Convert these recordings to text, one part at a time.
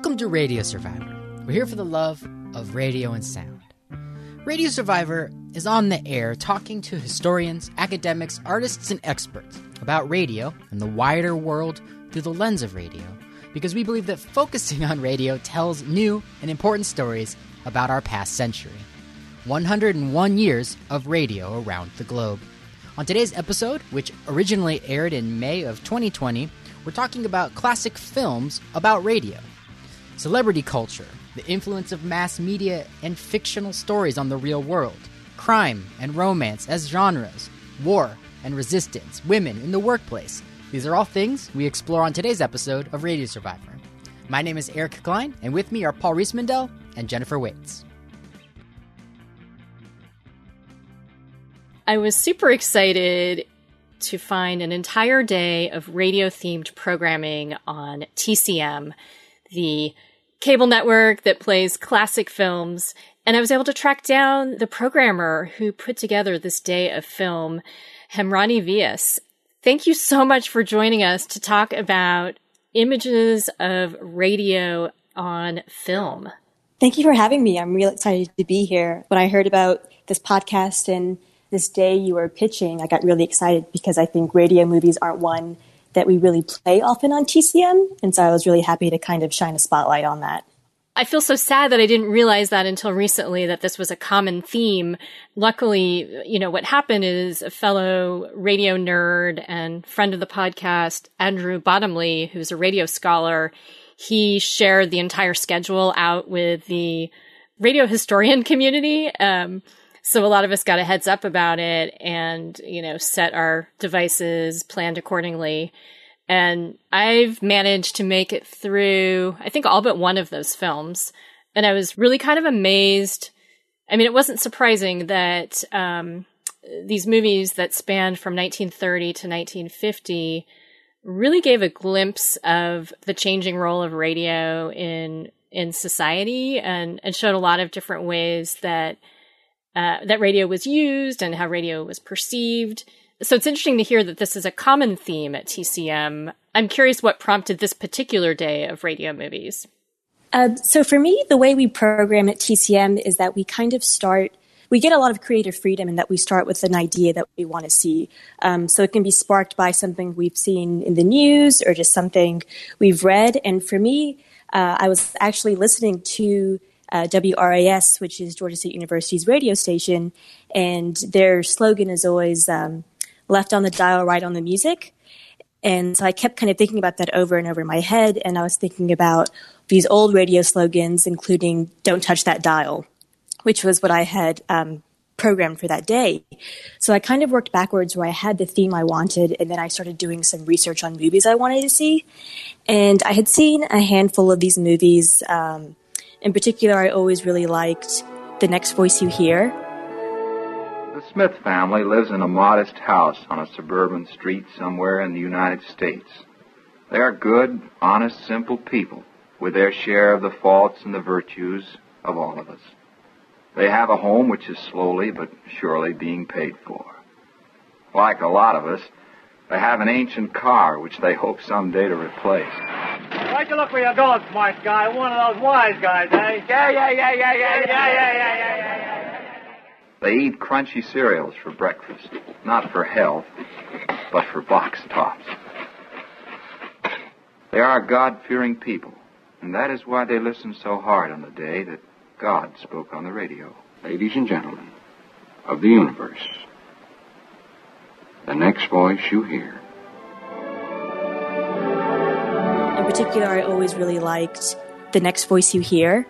Welcome to Radio Survivor. We're here for the love of radio and sound. Radio Survivor is on the air talking to historians, academics, artists, and experts about radio and the wider world through the lens of radio because we believe that focusing on radio tells new and important stories about our past century. 101 years of radio around the globe. On today's episode, which originally aired in May of 2020, we're talking about classic films about radio celebrity culture, the influence of mass media and fictional stories on the real world, crime and romance as genres, war and resistance, women in the workplace. These are all things we explore on today's episode of Radio Survivor. My name is Eric Klein, and with me are Paul Riismandel and Jennifer Waits. I was super excited to find an entire day of radio themed programming on TCM, the cable network that plays classic films. And I was able to track down the programmer who put together this day of film, Hemrani Vyas. Thank you so much for joining us to talk about images of radio on film. Thank you for having me. I'm real excited to be here. When I heard about this podcast and this day you were pitching, I got really excited because I think radio movies aren't one that we really play often on TCM. And so I was really happy to kind of shine a spotlight on that. I feel so sad that I didn't realize that until recently that this was a common theme. Luckily, you know, what happened is a fellow radio nerd and friend of the podcast, Andrew Bottomley, who's a radio scholar, he shared the entire schedule out with the radio historian community. Um, so a lot of us got a heads up about it and, you know, set our devices, planned accordingly. And I've managed to make it through, I think, all but one of those films. And I was really kind of amazed. I mean, it wasn't surprising that um, these movies that spanned from 1930 to 1950 really gave a glimpse of the changing role of radio in in society and, and showed a lot of different ways that uh, that radio was used and how radio was perceived. So it's interesting to hear that this is a common theme at TCM. I'm curious what prompted this particular day of radio movies. Uh, so for me, the way we program at TCM is that we kind of start. We get a lot of creative freedom in that we start with an idea that we want to see. Um, so it can be sparked by something we've seen in the news or just something we've read. And for me, uh, I was actually listening to uh, WRAS, which is Georgia State University's radio station, and their slogan is always um, "Left on the dial, right on the music." And so I kept kind of thinking about that over and over in my head, and I was thinking about these old radio slogans, including "Don't touch that dial," which was what I had um, programmed for that day. So I kind of worked backwards where I had the theme I wanted, and then I started doing some research on movies I wanted to see. And I had seen a handful of these movies. Um, in particular, I always really liked The Next Voice You Hear. The Smith family lives in a modest house on a suburban street somewhere in the United States. They are good, honest, simple people with their share of the faults and the virtues of all of us. They have a home which is slowly but surely being paid for. Like a lot of us, they have an ancient car which they hope someday to replace. Why'd you look where you're going, smart guy? One of those wise guys, eh? Yeah, yeah, yeah, yeah, yeah, yeah, yeah, yeah, yeah, yeah. They eat crunchy cereals for breakfast, not for health, but for box tops. They are God-fearing people, and that is why they listened so hard on the day that God spoke on the radio. Ladies and gentlemen of the universe, the next voice you hear. Particular, I always really liked The Next Voice You Hear.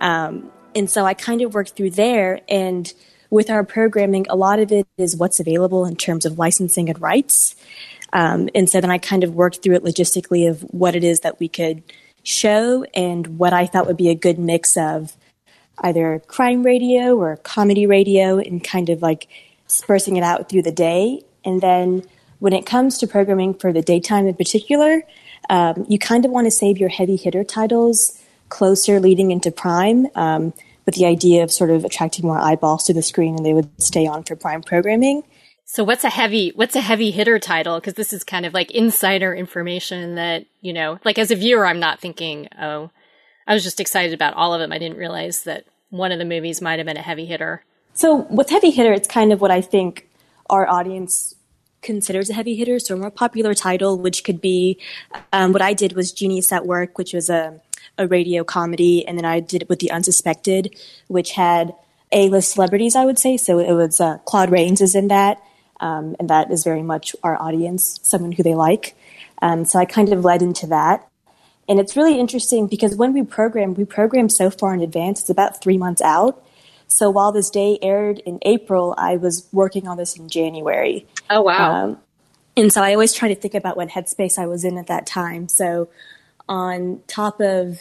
Um, and so I kind of worked through there. And with our programming, a lot of it is what's available in terms of licensing and rights. Um, and so then I kind of worked through it logistically of what it is that we could show and what I thought would be a good mix of either crime radio or comedy radio and kind of like sparsing it out through the day. And then when it comes to programming for the daytime in particular, um, you kind of want to save your heavy hitter titles closer leading into prime um, with the idea of sort of attracting more eyeballs to the screen and they would stay on for prime programming. So what's a heavy what's a heavy hitter title? Because this is kind of like insider information that you know, like as a viewer, I'm not thinking, oh, I was just excited about all of them. I didn't realize that one of the movies might have been a heavy hitter. So with heavy hitter, it's kind of what I think our audience considers a heavy hitter. So a more popular title, which could be um, what I did was Genius at Work, which was a a radio comedy, and then I did it with The Unsuspected, which had A-list celebrities, I would say. So it was uh, Claude Rains is in that, um, and that is very much our audience, someone who they like. Um, so I kind of led into that. And it's really interesting because when we program, we program so far in advance. It's about three months out. So while this day aired in April, I was working on this in January. Oh, wow. Um, and so I always try to think about what headspace I was in at that time. So on top of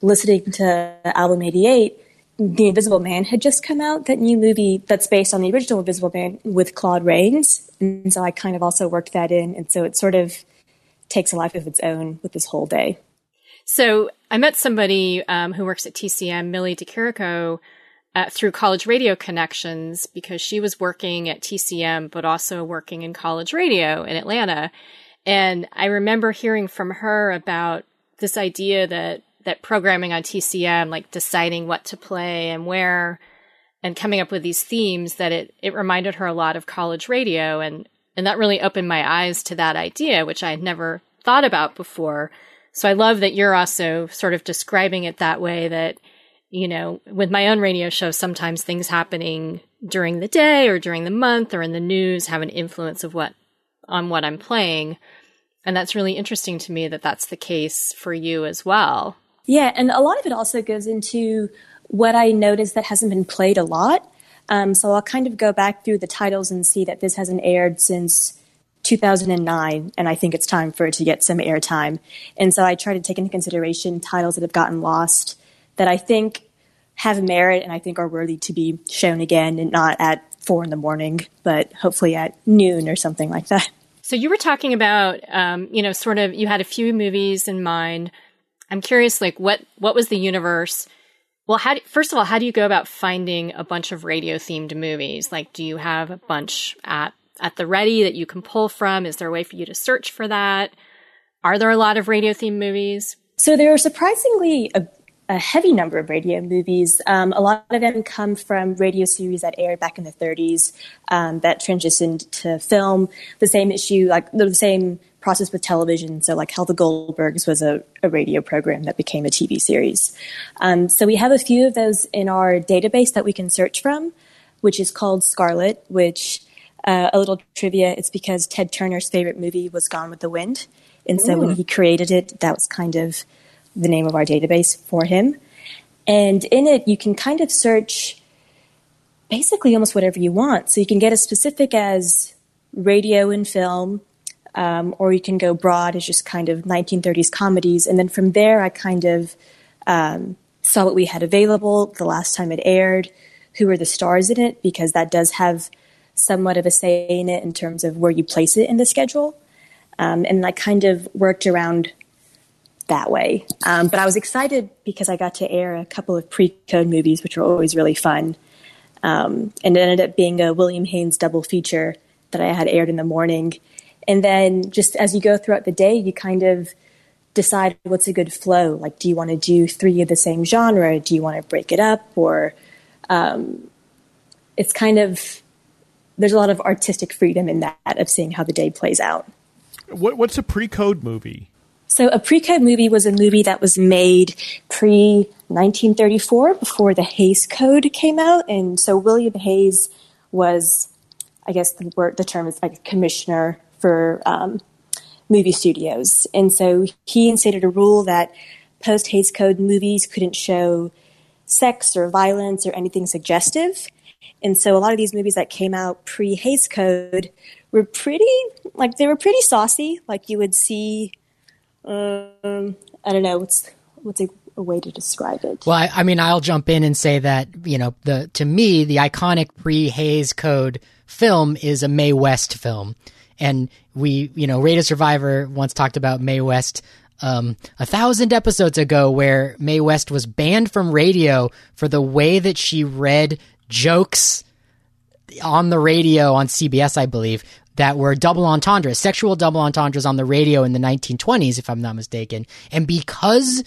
listening to album 88, The Invisible Man had just come out, that new movie that's based on the original Invisible Man with Claude Rains. And so I kind of also worked that in. And so it sort of takes a life of its own with this whole day. So I met somebody um, who works at TCM, Millie De Chirico, uh, through college radio connections because she was working at TCM, but also working in college radio in Atlanta. And I remember hearing from her about this idea that, that programming on TCM, like deciding what to play and where and coming up with these themes that it, it reminded her a lot of college radio. And, and that really opened my eyes to that idea, which I had never thought about before. So I love that you're also sort of describing it that way that, you know, with my own radio show, sometimes things happening during the day or during the month or in the news have an influence of what on what I'm playing. And that's really interesting to me that that's the case for you as well. Yeah, and a lot of it also goes into what I noticed that hasn't been played a lot. Um, so I'll kind of go back through the titles and see that this hasn't aired since 2009, and I think it's time for it to get some airtime. And so I try to take into consideration titles that have gotten lost that I think have merit and I think are worthy to be shown again, and not at four in the morning, but hopefully at noon or something like that. So you were talking about, um, you know, sort of, you had a few movies in mind. I'm curious, like, what what was the universe? Well, how do, first of all, how do you go about finding a bunch of radio themed movies? Like, do you have a bunch at at the ready that you can pull from? Is there a way for you to search for that? Are there a lot of radio themed movies? So there are surprisingly a, a heavy number of radio movies. Um, a lot of them come from radio series that aired back in the 30s um, that transitioned to film. The same issue, like the same process with television. So, like the Goldbergs was a, a radio program that became a TV series. Um, so, we have a few of those in our database that we can search from, which is called Scarlet, which uh, a little trivia it's because Ted Turner's favorite movie was Gone with the Wind. And so Ooh. when he created it, that was kind of the name of our database for him. And in it, you can kind of search basically almost whatever you want. So you can get as specific as radio and film, um, or you can go broad as just kind of 1930s comedies. And then from there, I kind of um, saw what we had available the last time it aired, who were the stars in it, because that does have somewhat of a say in it in terms of where you place it in the schedule. Um, and I kind of worked around that way. Um, but I was excited because I got to air a couple of pre code movies, which were always really fun. Um, and it ended up being a William Haines double feature that I had aired in the morning. And then just as you go throughout the day, you kind of decide what's a good flow. Like, do you want to do three of the same genre? Do you want to break it up? Or um, it's kind of there's a lot of artistic freedom in that of seeing how the day plays out. What, what's a pre-code movie? So a pre-code movie was a movie that was made pre 1934 before the Hays Code came out, and so William Hays was, I guess the word the term is like commissioner for um, movie studios, and so he instated a rule that post Hays Code movies couldn't show sex or violence or anything suggestive. And so a lot of these movies that came out pre Hays Code were pretty, like, they were pretty saucy. Like, you would see, um, I don't know, what's, what's a, a way to describe it? Well, I, I, mean, I'll jump in and say that, you know, the, to me, the iconic pre Hays Code film is a Mae West film. And we, you know, Radio Survivor once talked about Mae West um, a thousand episodes ago where Mae West was banned from radio for the way that she read jokes on the radio on CBS, I believe, that were double entendres, sexual double entendres on the radio in the 1920s, if I'm not mistaken. And because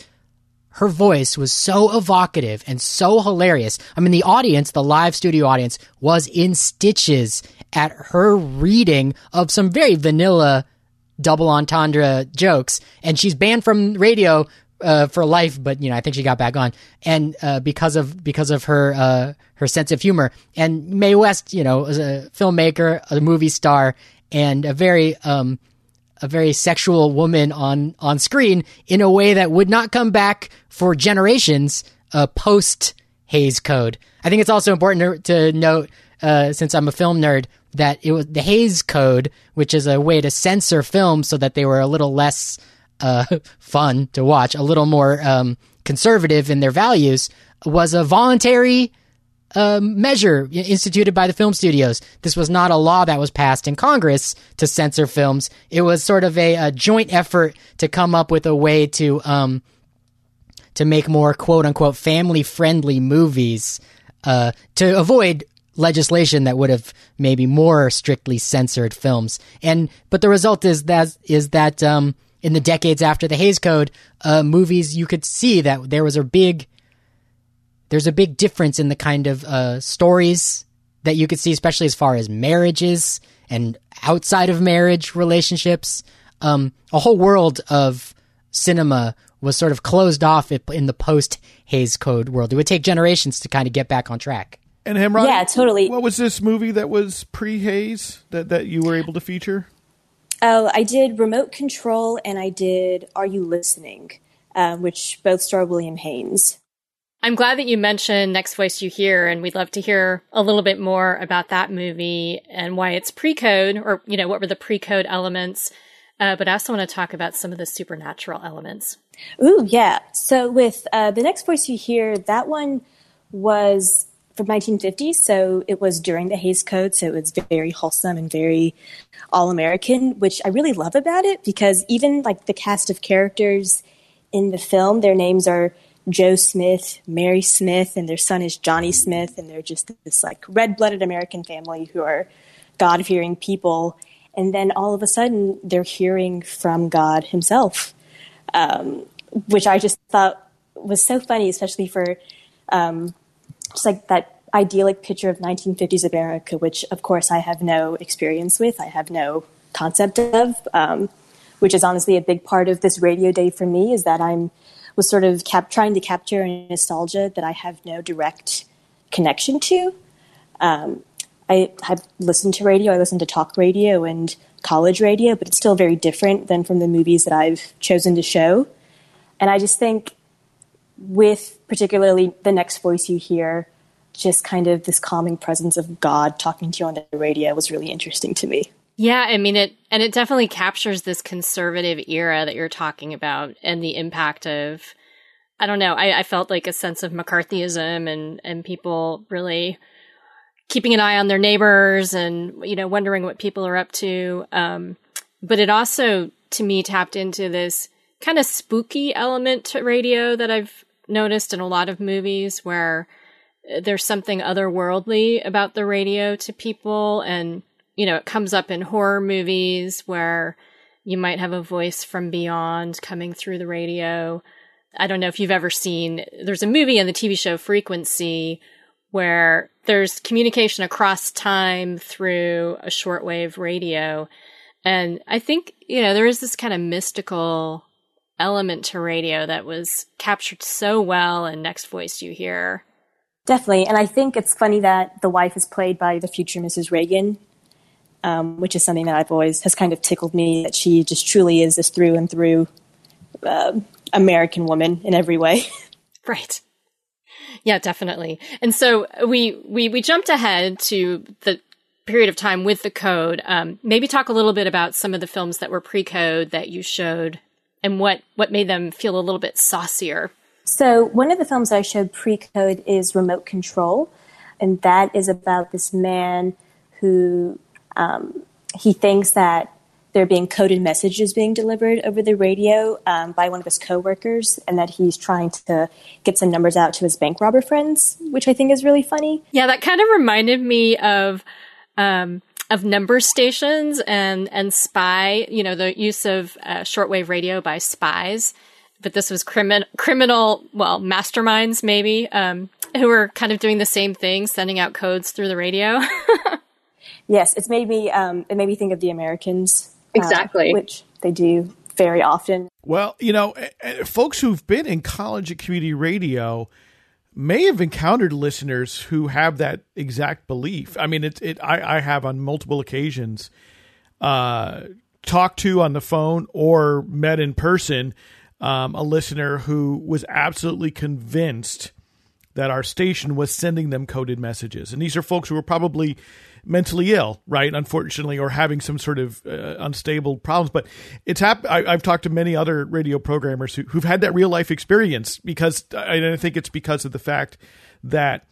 her voice was so evocative and so hilarious. I mean, the audience, the live studio audience, was in stitches at her reading of some very vanilla double entendre jokes. And she's banned from radio uh, for life, but you know, I think she got back on, and uh, because of because of her uh, her sense of humor. And Mae West, you know, was a filmmaker, a movie star, and a very um, a very sexual woman on on screen in a way that would not come back for generations uh, post Hays Code. I think it's also important to, to note, uh, since I'm a film nerd, that it was the Hays Code, which is a way to censor films so that they were a little less uh, fun to watch, a little more um, conservative in their values, was a voluntary um, measure instituted by the film studios. This was not a law that was passed in Congress to censor films. It was sort of a, a joint effort to come up with a way to um, to make more quote unquote family friendly movies uh, to avoid legislation that would have maybe more strictly censored films. And but the result is that is that um, in the decades after the Hays Code, uh, movies you could see that there was a big there's a big difference in the kind of uh, stories that you could see, especially as far as marriages and outside of marriage relationships. Um, a whole world of cinema was sort of closed off in the post Hays Code world. It would take generations to kind of get back on track. And Hemrod, yeah, totally. What was this movie that was pre Hays that that you were able to feature? Oh, I did Remote Control and I did Are You Listening, uh, which both star William Haines. I'm glad that you mentioned Next Voice You Hear, and we'd love to hear a little bit more about that movie and why it's pre-code, or you know, what were the pre-code elements. Uh, but I also want to talk about some of the supernatural elements. Ooh, yeah. So with uh, the Next Voice You Hear, that one was from 1950, so it was during the Hays Code, so it was very wholesome and very all-American, which I really love about it because even like the cast of characters in the film, their names are Joe Smith, Mary Smith, and their son is Johnny Smith, and they're just this like red blooded American family who are God fearing people. And then all of a sudden, they're hearing from God Himself, um, which I just thought was so funny, especially for um, just like that idyllic picture of 1950s America, which of course I have no experience with, I have no concept of, um, which is honestly a big part of this radio day for me, is that I'm was sort of cap- trying to capture a nostalgia that I have no direct connection to. Um, I have listened to radio, I listened to talk radio and college radio, but it's still very different than from the movies that I've chosen to show. And I just think, with particularly the next voice you hear, just kind of this calming presence of God talking to you on the radio was really interesting to me. Yeah, I mean it and it definitely captures this conservative era that you're talking about and the impact of I don't know, I, I felt like a sense of McCarthyism and and people really keeping an eye on their neighbors and you know wondering what people are up to. Um, but it also to me tapped into this kind of spooky element to radio that I've noticed in a lot of movies where uh, there's something otherworldly about the radio to people and you know, it comes up in horror movies where you might have a voice from beyond coming through the radio. I don't know if you've ever seen, there's a movie in the TV show Frequency where there's communication across time through a shortwave radio. And I think, you know, there is this kind of mystical element to radio that was captured so well in Next Voice You Hear. Definitely. And I think it's funny that the wife is played by the future Mrs. Reagan um, which is something that I've always has kind of tickled me that she just truly is this through and through uh, American woman in every way. Right. Yeah, definitely. And so we we we jumped ahead to the period of time with the code. Um, maybe talk a little bit about some of the films that were pre-code that you showed, and what what made them feel a little bit saucier. So one of the films I showed pre-code is Remote Control, and that is about this man who um, he thinks that there are being coded messages being delivered over the radio um, by one of his coworkers, and that he's trying to get some numbers out to his bank robber friends, which I think is really funny. Yeah, that kind of reminded me of um, of number stations and and spy. You know, the use of uh, shortwave radio by spies but this was crimin- criminal, well, masterminds maybe, um, who were kind of doing the same thing, sending out codes through the radio. yes, it's made me. Um, it made me think of the Americans. uh, Exactly. which they do very often. Well, you know, eh, eh, folks who've been in college and community radio may have encountered listeners who have that exact belief. I mean, it, it I, I have on multiple occasions uh, talked to on the phone or met in person um, a listener who was absolutely convinced that our station was sending them coded messages. And these are folks who were probably mentally ill, right? Unfortunately, or having some sort of uh, unstable problems. But it's hap- I, I've talked to many other radio programmers who, who've had that real life experience because I, I think it's because of the fact that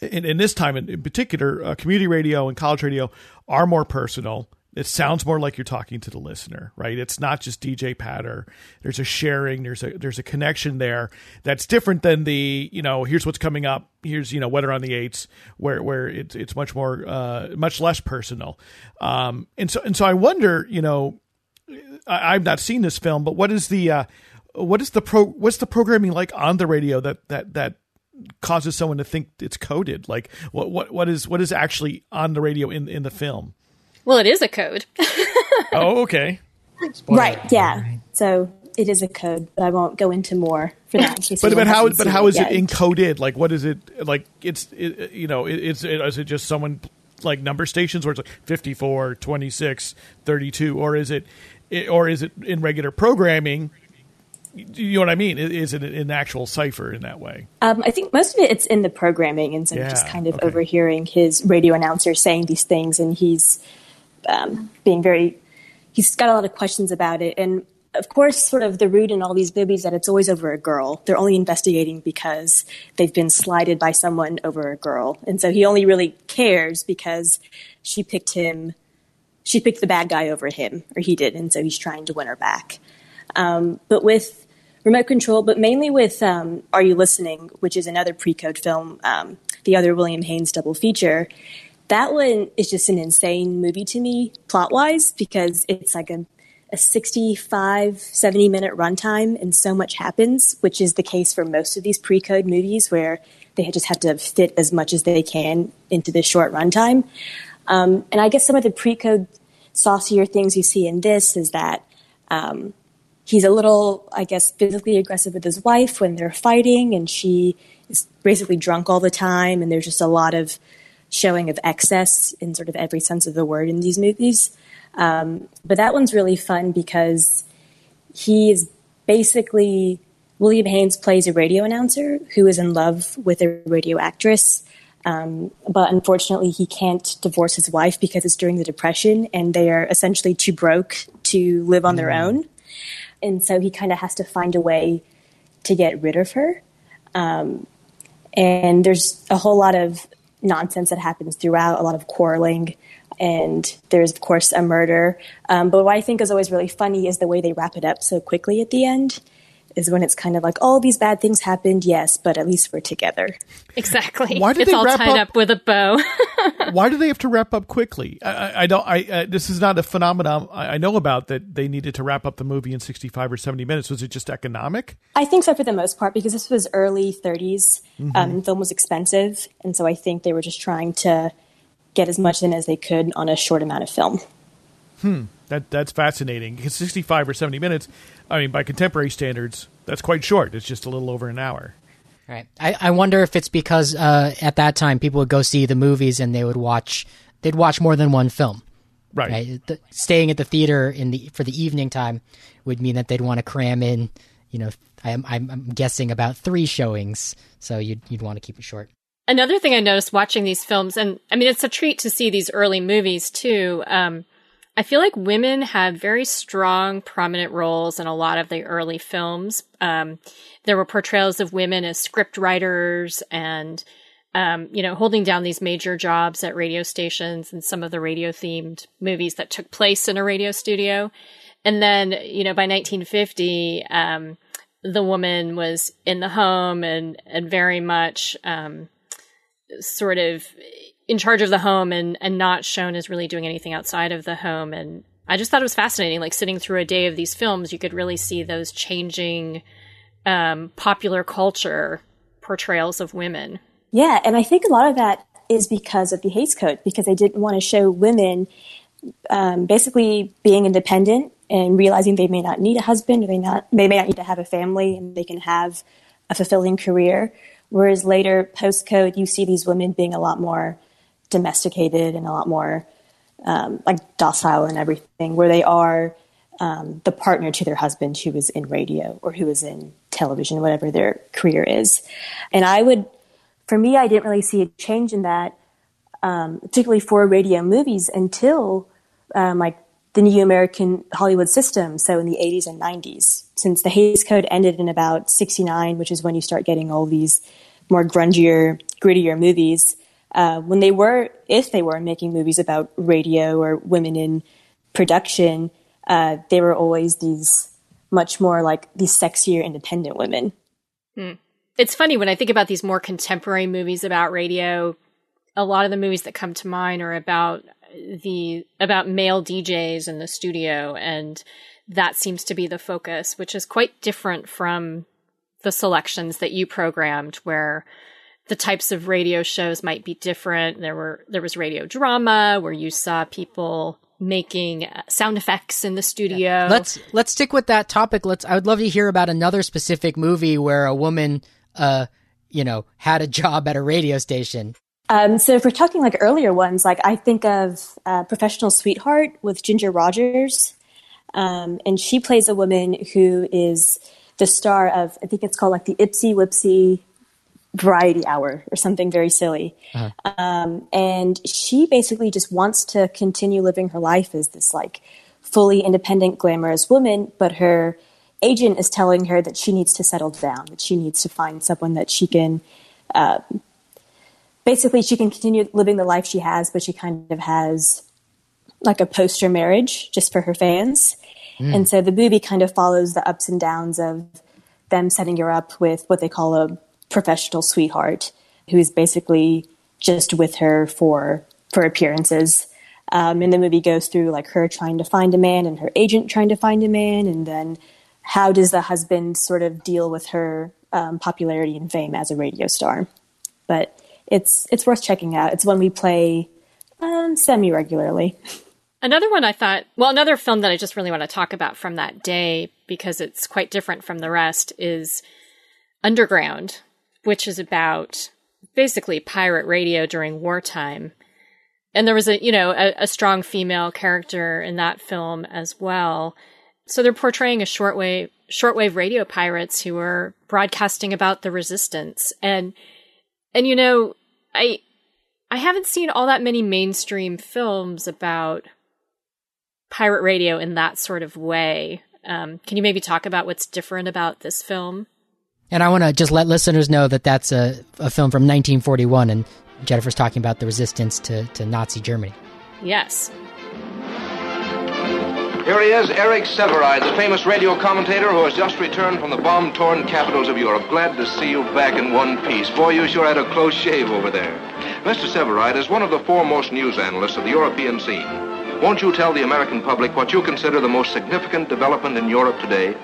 in, in this time in, in particular, uh, community radio and college radio are more personal. It sounds more like you're talking to the listener, right? It's not just DJ patter. There's a sharing. There's a there's a connection there that's different than the you know here's what's coming up. Here's you know weather on the eights where where it's it's much more uh, much less personal. Um, and so and so I wonder you know I, I've not seen this film, but what is the uh, what is the pro what's the programming like on the radio that that that causes someone to think it's coded? Like what what what is what is actually on the radio in in the film? Well, it is a code. Oh, okay. right. Yeah. So it is a code, but I won't go into more for that. But but how but how is it yet. encoded? Like what is it like? It's it, you know it, it's it, is it just someone like number stations where it's like 54, 26, 32 or is it or is it in regular programming? You know what I mean? Is it an actual cipher in that way? Um, I think most of it it's in the programming, and so Yeah, just kind of okay. overhearing his radio announcer saying these things, and he's um, being very. He's got a lot of questions about it, and of course, sort of the root in all these movies that it's always over a girl. They're only investigating because they've been slighted by someone over a girl, and so he only really cares because she picked him. She picked the bad guy over him, or he did, and so he's trying to win her back. Um, but with remote control, but mainly with um, Are You Listening, which is another pre code film, um, the other William Haines double feature. That one is just an insane movie to me, plot wise, because it's like a, a 65, 70 minute runtime and so much happens, which is the case for most of these pre code movies where they just have to fit as much as they can into this short runtime. Um, and I guess some of the pre code saucier things you see in this is that um, he's a little, I guess, physically aggressive with his wife when they're fighting, and she is basically drunk all the time, and there's just a lot of showing of excess in sort of every sense of the word in these movies. Um, but that one's really fun because he is basically William Haines plays a radio announcer who is in love with a radio actress. Um, but unfortunately, he can't divorce his wife because it's during the Depression and they are essentially too broke to live on their own. And so he kind of has to find a way to get rid of her. Um, and there's a whole lot of nonsense that happens throughout, a lot of quarreling. And there's, of course, a murder. Um, but what I think is always really funny is the way they wrap it up so quickly at the end. Is when it's kind of like, all these bad things happened, yes, but at least we're together. exactly. Why did it's they all wrap tied up- up with a bow. Why do they have to wrap up quickly? I, I, I don't. I uh, this is not a phenomenon I, I know about that they needed to wrap up the movie in sixty five or seventy minutes. Was it just economic? I think so for the most part because this was early 30s. Um, film was expensive, and so I think they were just trying to get as much in as they could on a short amount of film. Hmm. That that's fascinating. Because sixty five or seventy minutes. I mean, by contemporary standards, that's quite short. It's just a little over an hour. Right. I, I wonder if it's because uh, at that time people would go see the movies and they would watch they'd watch more than one film. Right. Right. The, staying at the theater in the for the evening time would mean that they'd want to cram in. You know, I'm I'm, I'm guessing about three showings, so you'd you'd want to keep it short. Another thing I noticed watching these films, and I mean, it's a treat to see these early movies too. Um, I feel like women have very strong, prominent roles in a lot of the early films. Um, there were portrayals of women as script writers and, um, you know, holding down these major jobs at radio stations and some of the radio themed movies that took place in a radio studio. And then, you know, by 1950, um, the woman was in the home and, and very much, um, sort of in charge of the home and, and not shown as really doing anything outside of the home. And I just thought it was fascinating. Like sitting through a day of these films, you could really see those changing um, popular culture portrayals of women. Yeah, and I think a lot of that is because of the Hays Code, because they didn't want to show women um, basically being independent and realizing they may not need a husband, or they not they may not need to have a family, and they can have a fulfilling career. Whereas later, post code, you see these women being a lot more domesticated and a lot more um, like docile and everything, where they are um, the partner to their husband who is in radio or who is in television, whatever their career is. And I would, for me, I didn't really see a change in that, um, particularly for radio movies until um, like the new American Hollywood system. So in the 80s and 90s, since the Hays Code ended in about 69, which is when you start getting all these more grungier, grittier movies. Uh, when they were, if they were making movies about radio or women in production, uh, they were always these much more like these sexier, independent women. Hmm. It's funny when I think about these more contemporary movies about radio. A lot of the movies that come to mind are about the about male DJs in the studio, and that seems to be the focus, which is quite different from the selections that you programmed, where the types of radio shows might be different. There were there was radio drama where you saw people making uh, sound effects in the studio. Let's let's stick with that topic. Let's. I would love to hear about another specific movie where a woman, uh, you know, had a job at a radio station. Um, so if we're talking like earlier ones, like I think of uh, Professional Sweetheart with Ginger Rogers, um, and she plays a woman who is the star of I think it's called like the Ipsy Wipsy variety hour or something very silly. Uh-huh. Um, and she basically just wants to continue living her life as this like fully independent, glamorous woman, but her agent is telling her that she needs to settle down, that she needs to find someone that she can, uh, basically, she can continue living the life she has, but she kind of has like a poster marriage just for her fans. Mm. And so the movie kind of follows the ups and downs of them setting her up with what they call a professional sweetheart who is basically just with her for for appearances. Um, and the movie goes through like her trying to find a man and her agent trying to find a man, and then how does the husband sort of deal with her um, popularity and fame as a radio star? But it's it's worth checking out. It's one we play um, semi regularly. Another one I thought, well, another film that I just really want to talk about from that day because it's quite different from the rest is Underground, which is about basically pirate radio during wartime. And there was a, you know, a, a strong female character in that film as well. So they're portraying a shortwave shortwave radio pirates who are broadcasting about the resistance. And and you know, I I haven't seen all that many mainstream films about pirate radio in that sort of way. Um, can you maybe talk about what's different about this film? And I want to just let listeners know that that's a, a film from 1941, and Jennifer's talking about the resistance to, to Nazi Germany. Yes. Here he is, Eric Sevareid, the famous radio commentator who has just returned from the bomb torn capitals of Europe. Glad to see you back in one piece. Boy, you sure had a close shave over there. Mr. Sevareid is one of the foremost news analysts of the European scene. Won't you tell the American public what you consider the most significant development in Europe today?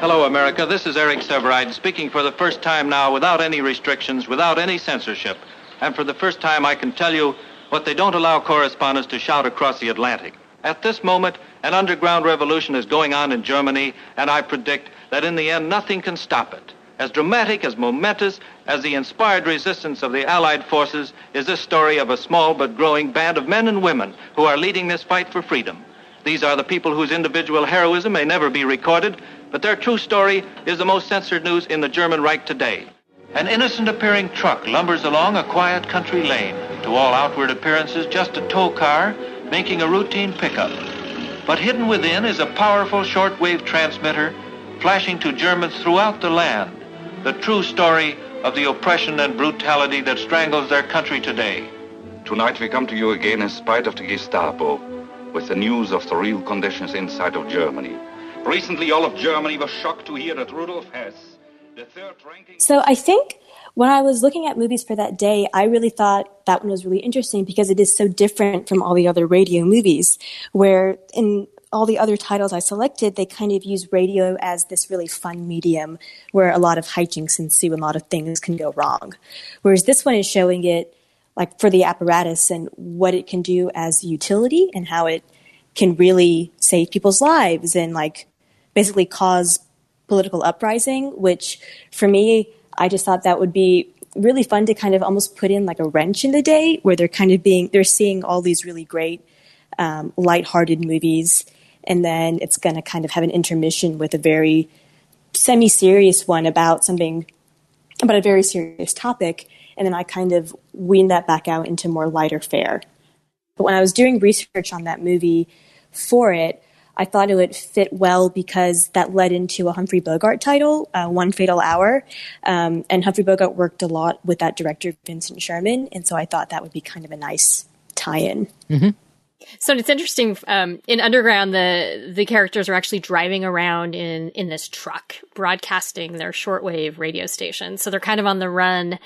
Hello, America. This is Eric Sevareid speaking for the first time now without any restrictions, without any censorship. And for the first time, I can tell you what they don't allow correspondents to shout across the Atlantic. At this moment, an underground revolution is going on in Germany, and I predict that in the end, nothing can stop it. As dramatic, as momentous, as the inspired resistance of the Allied forces is this story of a small but growing band of men and women who are leading this fight for freedom. These are the people whose individual heroism may never be recorded, but their true story is the most censored news in the German Reich today. An innocent appearing truck lumbers along a quiet country lane. To all outward appearances, just a tow car making a routine pickup. But hidden within is a powerful shortwave transmitter flashing to Germans throughout the land the true story of the oppression and brutality that strangles their country today. Tonight we come to you again in spite of the Gestapo with the news of the real conditions inside of Germany. Recently, all of Germany was shocked to hear that Rudolf Hess So I think when I was looking at movies for that day, I really thought that one was really interesting because it is so different from all the other radio movies, where in all the other titles I selected, they kind of use radio as this really fun medium where a lot of hijinks ensue and a lot of things can go wrong. Whereas this one is showing it like for the apparatus and what it can do as utility and how it can really save people's lives and like basically cause political uprising, which for me, I just thought that would be really fun to kind of almost put in like a wrench in the day where they're kind of being, they're seeing all these really great, um, lighthearted movies. And then it's going to kind of have an intermission with a very semi serious one about something, about a very serious topic. And then I kind of wean that back out into more lighter fare. But when I was doing research on that movie for it, I thought it would fit well because that led into a Humphrey Bogart title, uh, One Fatal Hour. Um, and Humphrey Bogart worked a lot with that director, Vincent Sherman. And so I thought that would be kind of a nice tie in. Mm-hmm. So it's interesting. Um, in Underground, the the characters are actually driving around in in this truck, broadcasting their shortwave radio station. So they're kind of on the run,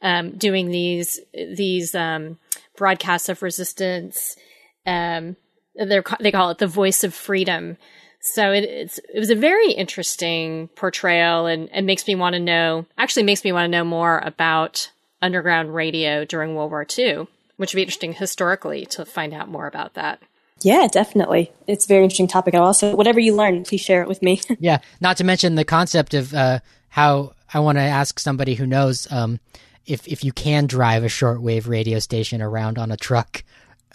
um, doing these these um, broadcasts of resistance. Um, they're they call it the voice of freedom. So it, it's it was a very interesting portrayal, and it makes me want to know. Actually, makes me want to know more about underground radio during World War II, which would be interesting historically to find out more about that. Yeah, definitely. It's a very interesting topic. And also, whatever you learn, please share it with me. yeah, not to mention the concept of uh, how I want to ask somebody who knows um, if if you can drive a shortwave radio station around on a truck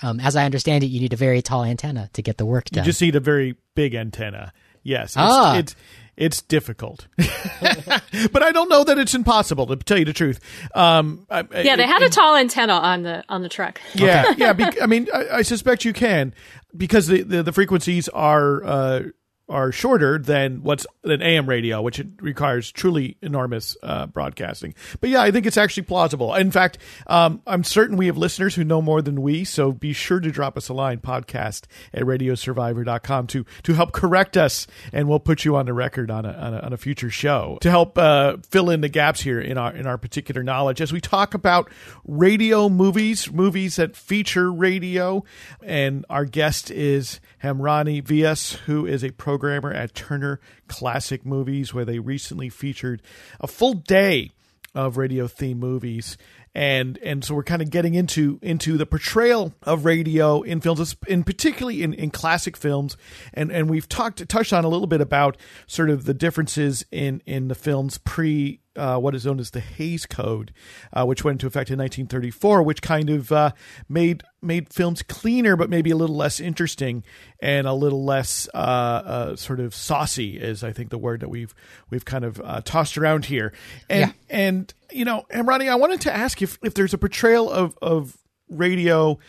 um, as I understand it, you need a very tall antenna to get the work done. You just need a very big antenna. Yes, it's, ah. it's it's difficult, but I don't know that it's impossible. To tell you the truth, um, I, yeah, they had a tall antenna on the on the truck. Yeah, yeah. Be, I mean, I, I, suspect you can because the the, the frequencies are uh, are shorter than what's an AM radio, which requires truly enormous uh, broadcasting. But yeah, I think it's actually plausible. In fact, um, I'm certain we have listeners who know more than we, so be sure to drop us a line, podcast at radiosurvivor.com to, to help correct us, and we'll put you on the record on a, on a, on a future show to help uh, fill in the gaps here in our, in our particular knowledge as we talk about radio movies, movies that feature radio. And our guest is Hamrani Vyas, who is a programmer at Turner Classic Movies, where they recently featured a full day of radio theme movies. And and so we're kind of getting into into the portrayal of radio in films, in particularly in, in classic films, and and we've talked touched on a little bit about sort of the differences in in the films pre uh, what is known as the Hays Code, uh, which went into effect in 1934, which kind of uh, made made films cleaner, but maybe a little less interesting and a little less uh, uh, sort of saucy, is I think the word that we've we've kind of uh, tossed around here. And yeah. and you know, and Ronnie, I wanted to ask if if there's a portrayal of of radio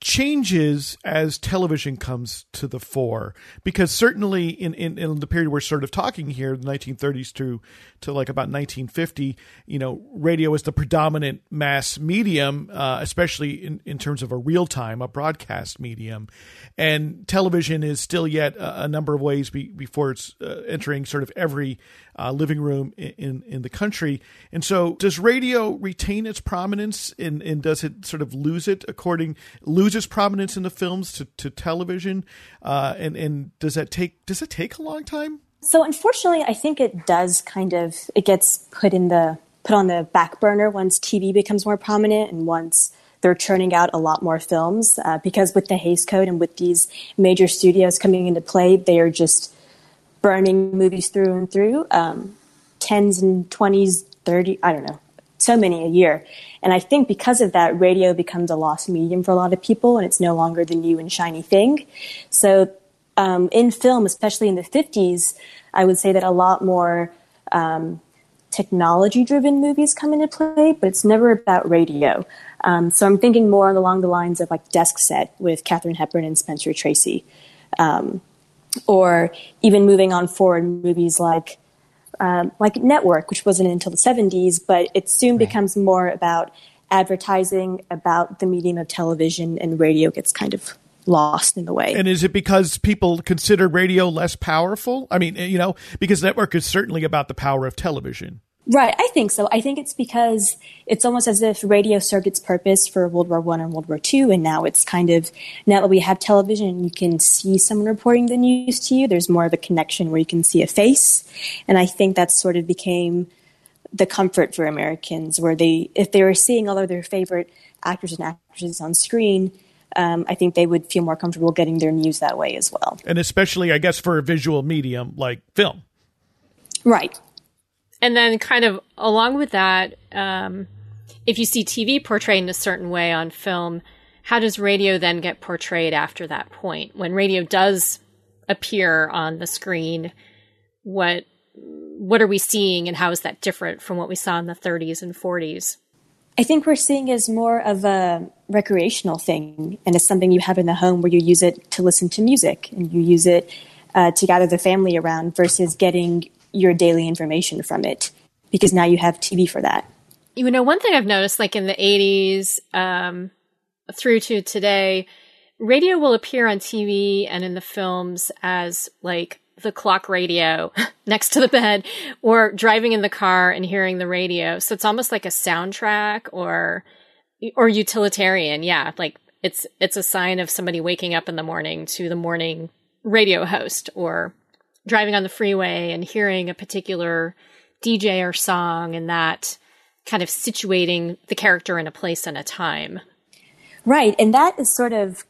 changes as television comes to the fore. Because certainly in, in, in, the period we're sort of talking here the 1930s to to like about 1950 you know radio is the predominant mass medium uh, especially in, in terms of a real time a broadcast medium. And television is still yet a, a number of ways be, before it's uh, entering sort of every uh, living room in, in, in the country and so does radio retain its prominence and, and does it sort of lose it according lose loses prominence in the films to, to television? Uh, and and does that take does it take a long time? So unfortunately, I think it does kind of it gets put in the put on the back burner once TV becomes more prominent and once they're churning out a lot more films uh, because with the Hays Code and with these major studios coming into play, they are just burning movies through and through, um, tens and twenties, thirty. I don't know so many a year. And I think because of that, radio becomes a lost medium for a lot of people, and it's no longer the new and shiny thing. So um, in film, especially in the 50s, I would say that a lot more um, technology driven movies come into play, but it's never about radio. Um, so I'm thinking more along the lines of like Desk Set with Katharine Hepburn and Spencer Tracy. Um, or even moving on forward, movies like um, like network, which wasn't until the 70s, but it soon right. becomes more about advertising, about the medium of television, and radio gets kind of lost in the way. And is it because people consider radio less powerful? I mean, you know, because network is certainly about the power of television. Right, I think so. I think it's because it's almost as if radio served its purpose for World War One and World War Two, and now it's kind of now that we have television, you can see someone reporting the news to you. There's more of a connection where you can see a face, and I think that sort of became the comfort for Americans, where they, if they were seeing all of their favorite actors and actresses on screen, um, I think they would feel more comfortable getting their news that way as well. And especially, I guess, for a visual medium like film. Right. And then, kind of along with that, um, if you see TV portrayed in a certain way on film, how does radio then get portrayed after that point? When radio does appear on the screen, what what are we seeing, and how is that different from what we saw in the 30s and 40s? I think we're seeing as more of a recreational thing, and it's something you have in the home where you use it to listen to music and you use it uh, to gather the family around versus getting your daily information from it because now you have TV for that. You know, one thing I've noticed, like in the 80s um, through to today, radio will appear on TV and in the films as like the clock radio next to the bed or driving in the car and hearing the radio. So it's almost like a soundtrack or or utilitarian. Yeah, like it's it's a sign of somebody waking up in the morning to the morning radio host or driving on the freeway and hearing a particular DJ or song and that kind of situating the character in a place and a time. Right. And that is sort of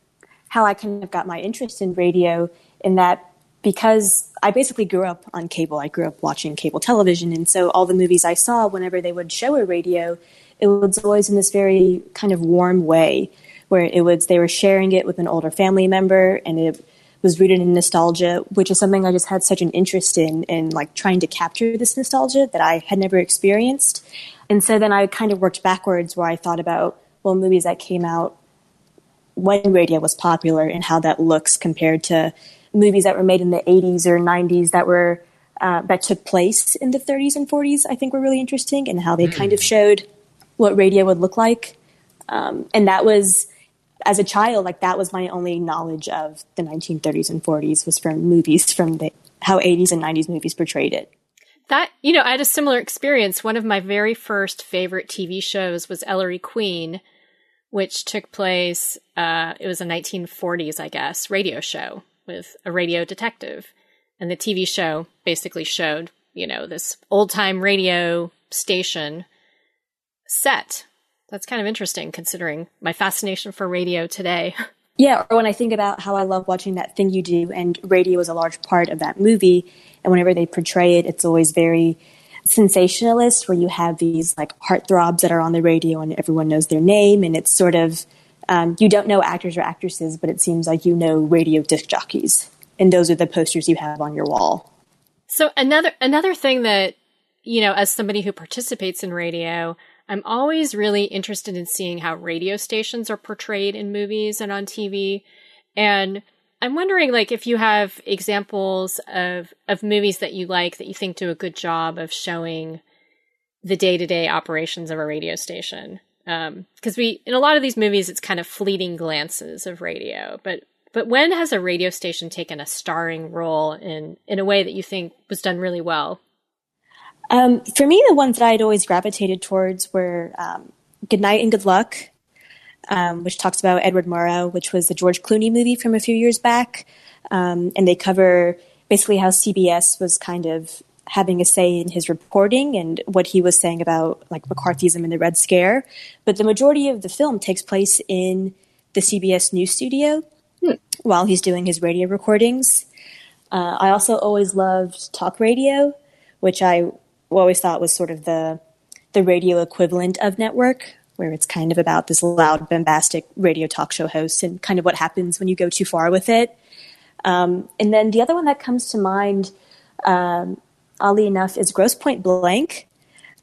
how I kind of got my interest in radio in that because I basically grew up on cable. I grew up watching cable television. And so all the movies I saw, whenever they would show a radio, it was always in this very kind of warm way where it was, they were sharing it with an older family member and it was rooted in nostalgia, which is something I just had such an interest in, in like trying to capture this nostalgia that I had never experienced. And so then I kind of worked backwards where I thought about, well, movies that came out when radio was popular and how that looks compared to movies that were made in the 80s or 90s that were uh, that took place in the 30s and 40s. I think were really interesting and how they mm. kind of showed what radio would look like. Um, and that was as a child, like that was my only knowledge of the 1930s and 40s was from movies from the how 80s and 90s movies portrayed it. That, you know, I had a similar experience. One of my very first favorite TV shows was Ellery Queen, which took place, uh, it was a 1940s, I guess, radio show with a radio detective. And the TV show basically showed, you know, this old time radio station set. That's kind of interesting considering my fascination for radio today. Yeah, or when I think about how I love watching that thing you do, and radio is a large part of that movie, and whenever they portray it, it's always very sensationalist, where you have these like heartthrobs that are on the radio and everyone knows their name, and it's sort of um, you don't know actors or actresses, but it seems like you know radio disc jockeys, and those are the posters you have on your wall. So another another thing that you know, as somebody who participates in radio, I'm always really interested in seeing how radio stations are portrayed in movies and on TV, and I'm wondering, like, if you have examples of of movies that you like that you think do a good job of showing the day to day operations of a radio station. Um, because um, we in a lot of these movies it's kind of fleeting glances of radio. But but when has a radio station taken a starring role in in a way that you think was done really well um, for me the ones that i'd always gravitated towards were um, good night and good luck um, which talks about edward murrow which was the george clooney movie from a few years back um, and they cover basically how cbs was kind of having a say in his reporting and what he was saying about like McCarthyism and the Red Scare. But the majority of the film takes place in the CBS News studio hmm. while he's doing his radio recordings. Uh, I also always loved talk radio, which I always thought was sort of the the radio equivalent of network, where it's kind of about this loud, bombastic radio talk show host and kind of what happens when you go too far with it. Um, and then the other one that comes to mind um, oddly enough, is Grosse Pointe Blank,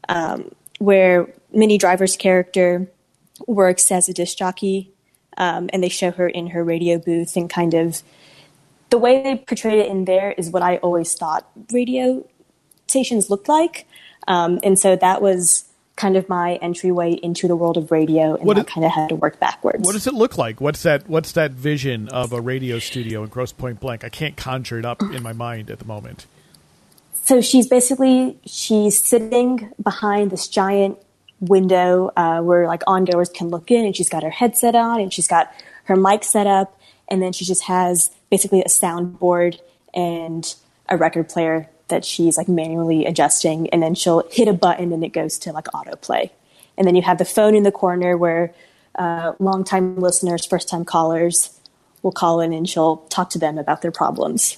um, where Minnie Driver's character works as a disc jockey, um, and they show her in her radio booth and kind of the way they portrayed it in there is what I always thought radio stations looked like, um, and so that was kind of my entryway into the world of radio, and what I kind of had to work backwards. What does it look like? What's that? What's that vision of a radio studio in Grosse Pointe Blank? I can't conjure it up in my mind at the moment so she's basically she's sitting behind this giant window uh, where like ongoers can look in, and she's got her headset on, and she's got her mic set up, and then she just has basically a soundboard and a record player that she's like manually adjusting, and then she'll hit a button and it goes to like autoplay, and then you have the phone in the corner where uh, longtime listeners, first time callers will call in, and she'll talk to them about their problems.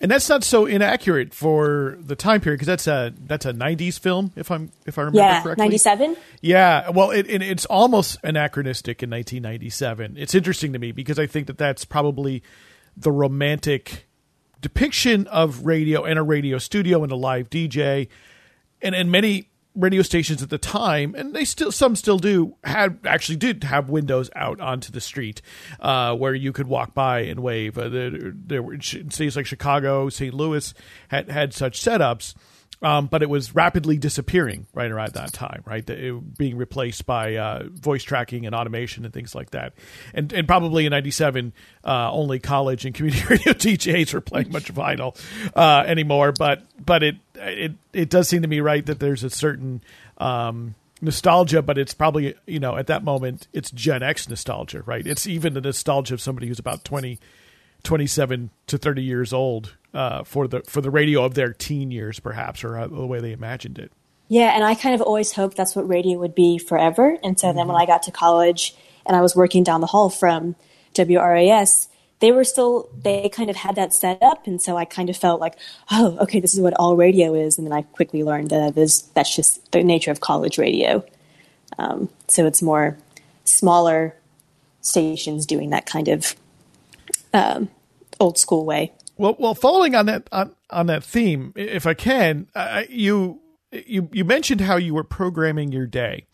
And that's not so inaccurate for the time period because that's a that's a '90s film, if I'm if I remember yeah, correctly. '97. Yeah, well, it, it, it's almost anachronistic in 1997. It's interesting to me because I think that that's probably the romantic depiction of radio and a radio studio and a live DJ, and and many radio stations at the time, and they still some still do had actually did have windows out onto the street uh, where you could walk by and wave. Uh, there, there were cities like Chicago, St. Louis had had such setups. Um, but it was rapidly disappearing right around that time, right? It, being replaced by uh, voice tracking and automation and things like that. And and probably in '97, uh, only college and community radio DJs were playing much vinyl uh, anymore. But but it it it does seem to me right that there's a certain um, nostalgia, but it's probably you know at that moment it's Gen X nostalgia, right? It's even the nostalgia of somebody who's about 20, 27 to 30 years old uh, for the for the radio of their teen years, perhaps, or uh, the way they imagined it. Yeah, and I kind of always hoped that's what radio would be forever. And so mm-hmm. then when I got to college and I was working down the hall from WRAS, they were still they kind of had that set up, and so I kind of felt like, oh, okay, this is what all radio is. And then I quickly learned that that's just the nature of college radio. Um, so it's more smaller stations doing that kind of um, old school way. Well, well, following on that on, on that theme, if I can, uh, you you you mentioned how you were programming your day,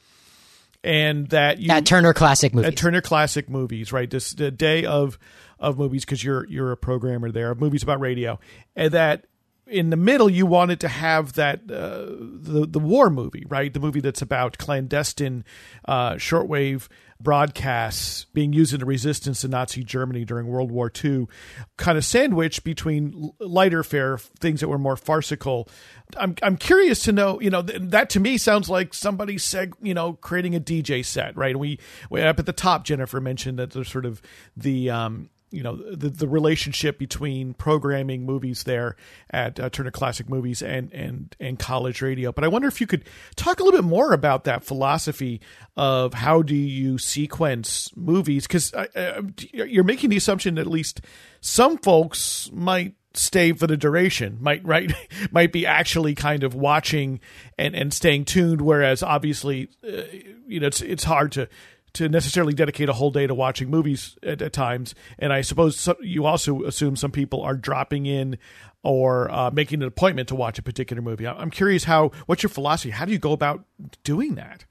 and that you at Turner Classic Movies. At Turner Classic Movies, right? This the day of of movies because you're you're a programmer there of movies about radio, and that in the middle you wanted to have that uh, the the war movie, right? The movie that's about clandestine uh, shortwave broadcasts being used in the resistance in Nazi Germany during World War II, kind of sandwiched between lighter fare things that were more farcical. I'm I'm curious to know, you know, th- that to me sounds like somebody said, you know, creating a DJ set, right? We, we up at the top, Jennifer mentioned that there's sort of the um, you know the the relationship between programming movies there at uh, Turner Classic Movies and and and college radio. But I wonder if you could talk a little bit more about that philosophy of how do you sequence movies because uh, uh, you're making the assumption that at least some folks might stay for the duration might right might be actually kind of watching and and staying tuned whereas obviously uh, you know it's it's hard to to necessarily dedicate a whole day to watching movies at, at times. And I suppose so, you also assume some people are dropping in or uh, making an appointment to watch a particular movie. I'm curious how what's your philosophy? How do you go about doing that?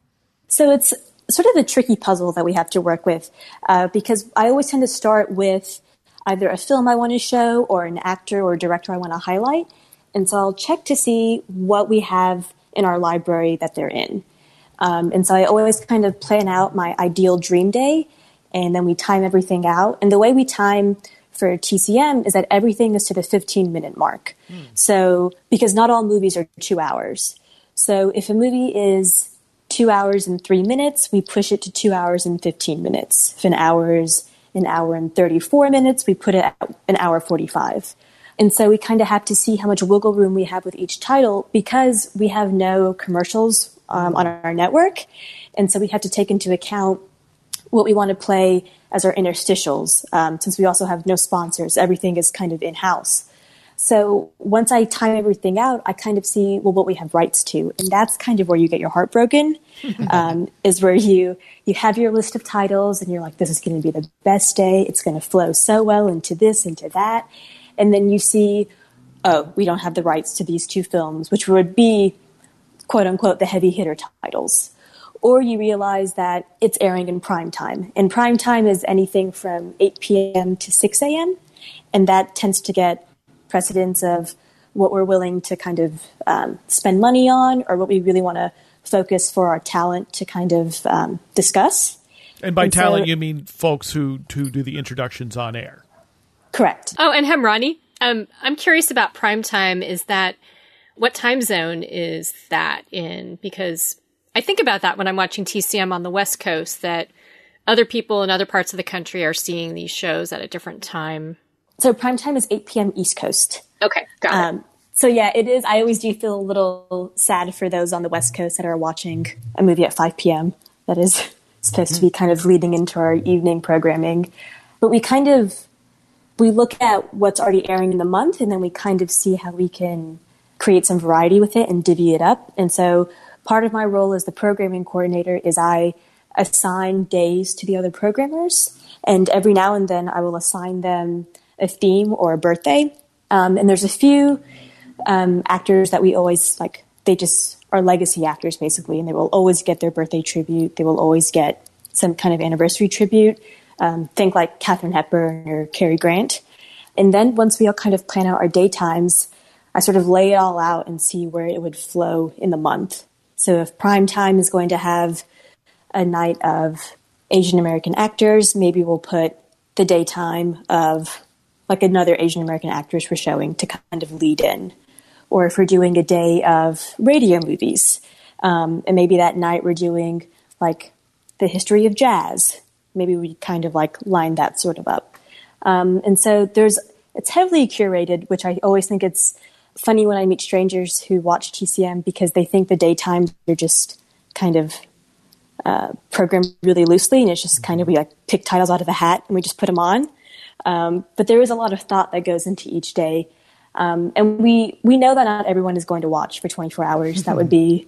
So it's sort of a tricky puzzle that we have to work with uh, because I always tend to start with either a film I want to show or an actor or director I want to highlight. And so I'll check to see what we have in our library that they're in. Um, and so I always kind of plan out my ideal dream day, and then we time everything out. And the way we time for TCM is that everything is to the 15 minute mark. Mm. So, because not all movies are two hours. So, if a movie is two hours and three minutes, we push it to two hours and 15 minutes. If an hour is an hour and 34 minutes, we put it at an hour 45. And so we kind of have to see how much wiggle room we have with each title because we have no commercials um, on our network. And so we have to take into account what we want to play as our interstitials. Um, since we also have no sponsors, everything is kind of in house. So once I time everything out, I kind of see well what we have rights to, and that's kind of where you get your heart broken. um, is where you you have your list of titles, and you're like, this is going to be the best day. It's going to flow so well into this, into that, and then you see, oh, we don't have the rights to these two films, which would be quote unquote the heavy hitter titles. Or you realize that it's airing in prime time. And prime time is anything from 8 p.m. to 6 a.m. And that tends to get precedence of what we're willing to kind of um, spend money on or what we really want to focus for our talent to kind of um, discuss. And by and talent, so, you mean folks who, who do the introductions on air. Correct. Oh, and Hemrani, um, I'm curious about prime time. Is that what time zone is that in? Because I think about that when I'm watching TCM on the West Coast, that other people in other parts of the country are seeing these shows at a different time. So prime time is 8 p.m. East Coast. Okay, got um, it. So yeah, it is. I always do feel a little sad for those on the West Coast that are watching a movie at 5 p.m. That is supposed to be kind of leading into our evening programming. But we kind of we look at what's already airing in the month, and then we kind of see how we can create some variety with it and divvy it up. And so part of my role as the programming coordinator is I assign days to the other programmers, and every now and then I will assign them a theme or a birthday. Um, and there's a few um, actors that we always like. They just are legacy actors basically, and they will always get their birthday tribute. They will always get some kind of anniversary tribute. Um, think like Katharine Hepburn or Cary Grant. And then once we all kind of plan out our daytimes, I sort of lay it all out and see where it would flow in the month. So if prime time is going to have a night of Asian American actors, maybe we'll put the daytime of like another Asian American actress we're showing to kind of lead in. Or if we're doing a day of radio movies, um, and maybe that night we're doing like the history of jazz. Maybe we kind of like line that sort of up. Um, and so there's, it's heavily curated, which I always think it's funny when I meet strangers who watch TCM because they think the daytimes are just kind of uh, programmed really loosely, and it's just kind of we like pick titles out of a hat and we just put them on. Um, but there is a lot of thought that goes into each day, um, and we we know that not everyone is going to watch for 24 hours. Mm-hmm. That would be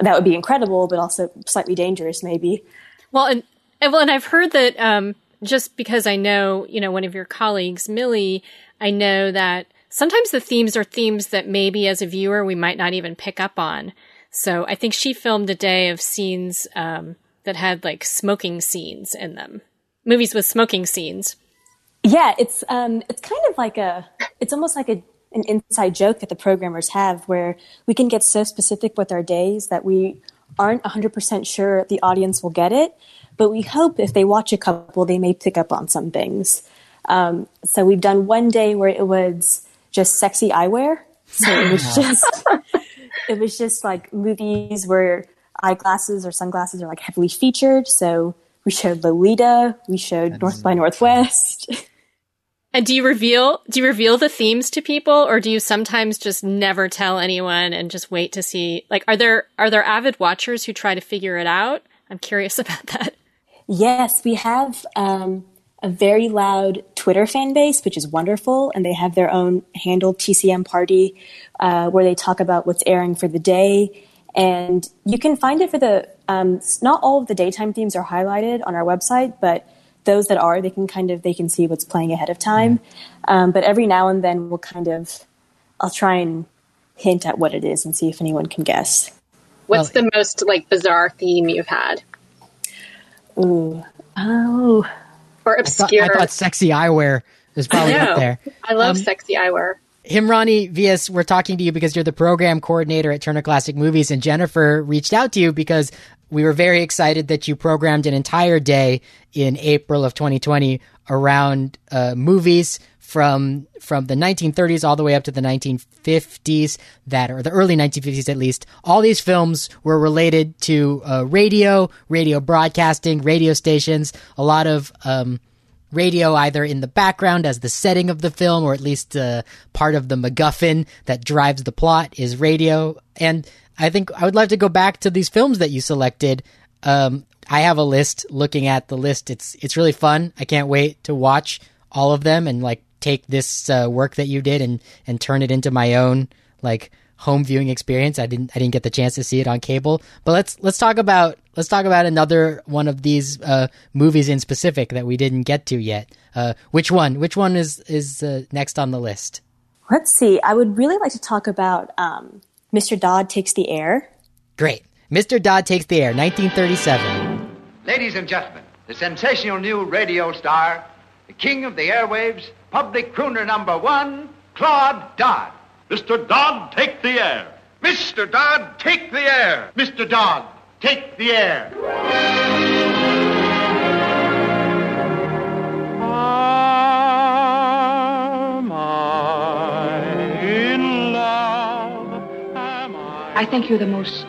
that would be incredible, but also slightly dangerous, maybe. Well, and, and well, and I've heard that um, just because I know you know one of your colleagues, Millie, I know that sometimes the themes are themes that maybe as a viewer we might not even pick up on. So I think she filmed a day of scenes um, that had like smoking scenes in them, movies with smoking scenes. Yeah, it's um, it's kind of like a, it's almost like a an inside joke that the programmers have, where we can get so specific with our days that we aren't 100% sure the audience will get it, but we hope if they watch a couple, they may pick up on some things. Um, so we've done one day where it was just sexy eyewear. So it was just it was just like movies where eyeglasses or sunglasses are like heavily featured. So we showed Lolita, we showed That's North by Northwest. And do you reveal do you reveal the themes to people or do you sometimes just never tell anyone and just wait to see like are there are there avid watchers who try to figure it out? I'm curious about that. Yes, we have um, a very loud Twitter fan base, which is wonderful, and they have their own handle TCM party uh, where they talk about what's airing for the day. And you can find it for the um, not all of the daytime themes are highlighted on our website, but those that are, they can kind of they can see what's playing ahead of time. Um, but every now and then, we'll kind of I'll try and hint at what it is and see if anyone can guess. What's well, the most like bizarre theme you've had? Ooh, oh, or obscure. I thought, I thought sexy eyewear is probably up there. I love um, sexy eyewear. Himrani Vyas, we're talking to you because you're the program coordinator at Turner Classic Movies, and Jennifer reached out to you because we were very excited that you programmed an entire day in April of 2020 around uh, movies from from the 1930s all the way up to the 1950s that or the early 1950s at least all these films were related to uh, radio radio broadcasting radio stations a lot of um, radio either in the background as the setting of the film or at least uh, part of the MacGuffin that drives the plot is radio. And I think I would love to go back to these films that you selected. Um, I have a list looking at the list. It's it's really fun. I can't wait to watch all of them and like take this uh, work that you did and and turn it into my own like home viewing experience. I didn't I didn't get the chance to see it on cable. But let's let's talk about let's talk about another one of these uh, movies in specific that we didn't get to yet. Uh, which one? Which one is is uh, next on the list? Let's see. I would really like to talk about um, Mr. Dodd takes the air. Great, Mr. Dodd takes the air, 1937. Ladies and gentlemen, the sensational new radio star, the king of the airwaves, public crooner number one, Claude Dodd. Mr. Dodd, take the air. Mr. Dodd, take the air. Mr. Dodd, take the air. Am I in love? Am I? I think you're the most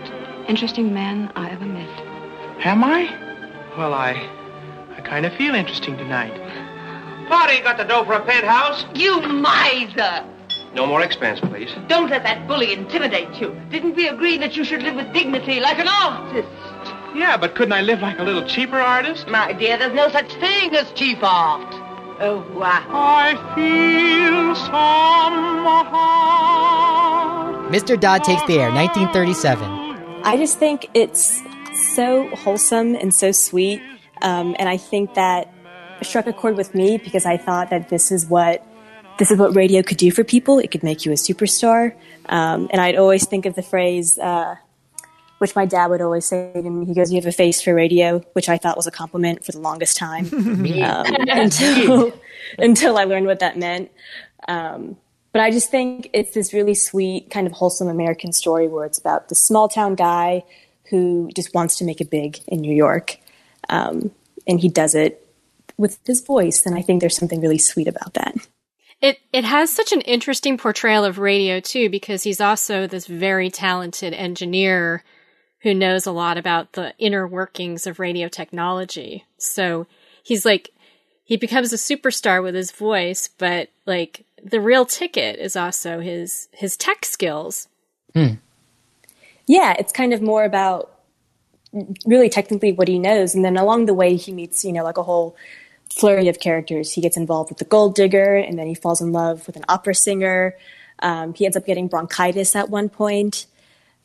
interesting man I ever met. Am I? Well, I. I kind of feel interesting tonight. Party got the dough for a penthouse? You miser! No more expense, please. Don't let that bully intimidate you. Didn't we agree that you should live with dignity like an artist? Yeah, but couldn't I live like a little cheaper artist? My dear, there's no such thing as cheap art. Oh, why? I feel somehow. Mr. Dodd Takes the Air, 1937. I just think it's so wholesome and so sweet. Um, and I think that struck a chord with me because I thought that this is what this is what radio could do for people. It could make you a superstar. Um, and I'd always think of the phrase, uh, which my dad would always say to me. He goes, "You have a face for radio," which I thought was a compliment for the longest time um, until until I learned what that meant. Um, but I just think it's this really sweet, kind of wholesome American story where it's about the small town guy who just wants to make it big in New York, um, and he does it with his voice. And I think there's something really sweet about that. It it has such an interesting portrayal of radio too, because he's also this very talented engineer who knows a lot about the inner workings of radio technology. So he's like he becomes a superstar with his voice, but like the real ticket is also his his tech skills. Hmm. Yeah, it's kind of more about really technically what he knows, and then along the way he meets you know like a whole flurry of characters. He gets involved with the gold digger, and then he falls in love with an opera singer. Um, he ends up getting bronchitis at one point,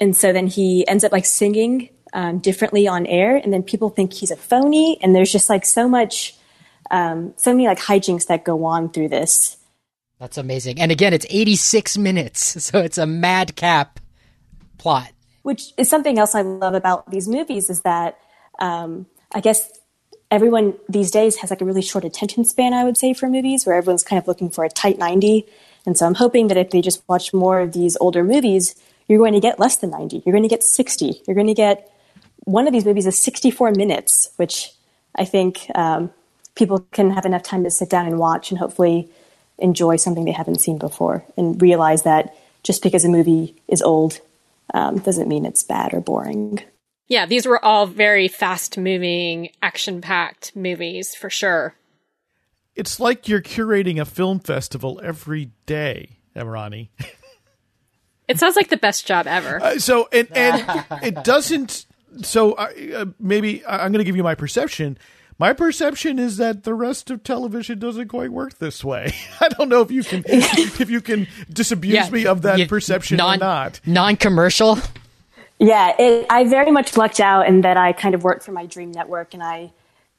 and so then he ends up like singing um, differently on air, and then people think he's a phony. And there's just like so much, um, so many like hijinks that go on through this. That's amazing. And again, it's 86 minutes, so it's a madcap plot. Which is something else I love about these movies is that um, I guess everyone these days has like a really short attention span, I would say, for movies, where everyone's kind of looking for a tight 90. And so I'm hoping that if they just watch more of these older movies, you're going to get less than 90. You're going to get 60. You're going to get one of these movies is 64 minutes, which I think um, people can have enough time to sit down and watch and hopefully enjoy something they haven't seen before and realize that just because a movie is old um, doesn't mean it's bad or boring. Yeah, these were all very fast moving, action packed movies for sure. It's like you're curating a film festival every day, Himrani. It sounds like the best job ever. Uh, so, and, and it doesn't. So, uh, maybe I'm going to give you my perception. My perception is that the rest of television doesn't quite work this way. I don't know if you can if you can disabuse yeah, me of that you, perception non, or not. Non-commercial. Yeah, it, I very much lucked out in that I kind of work for my dream network, and I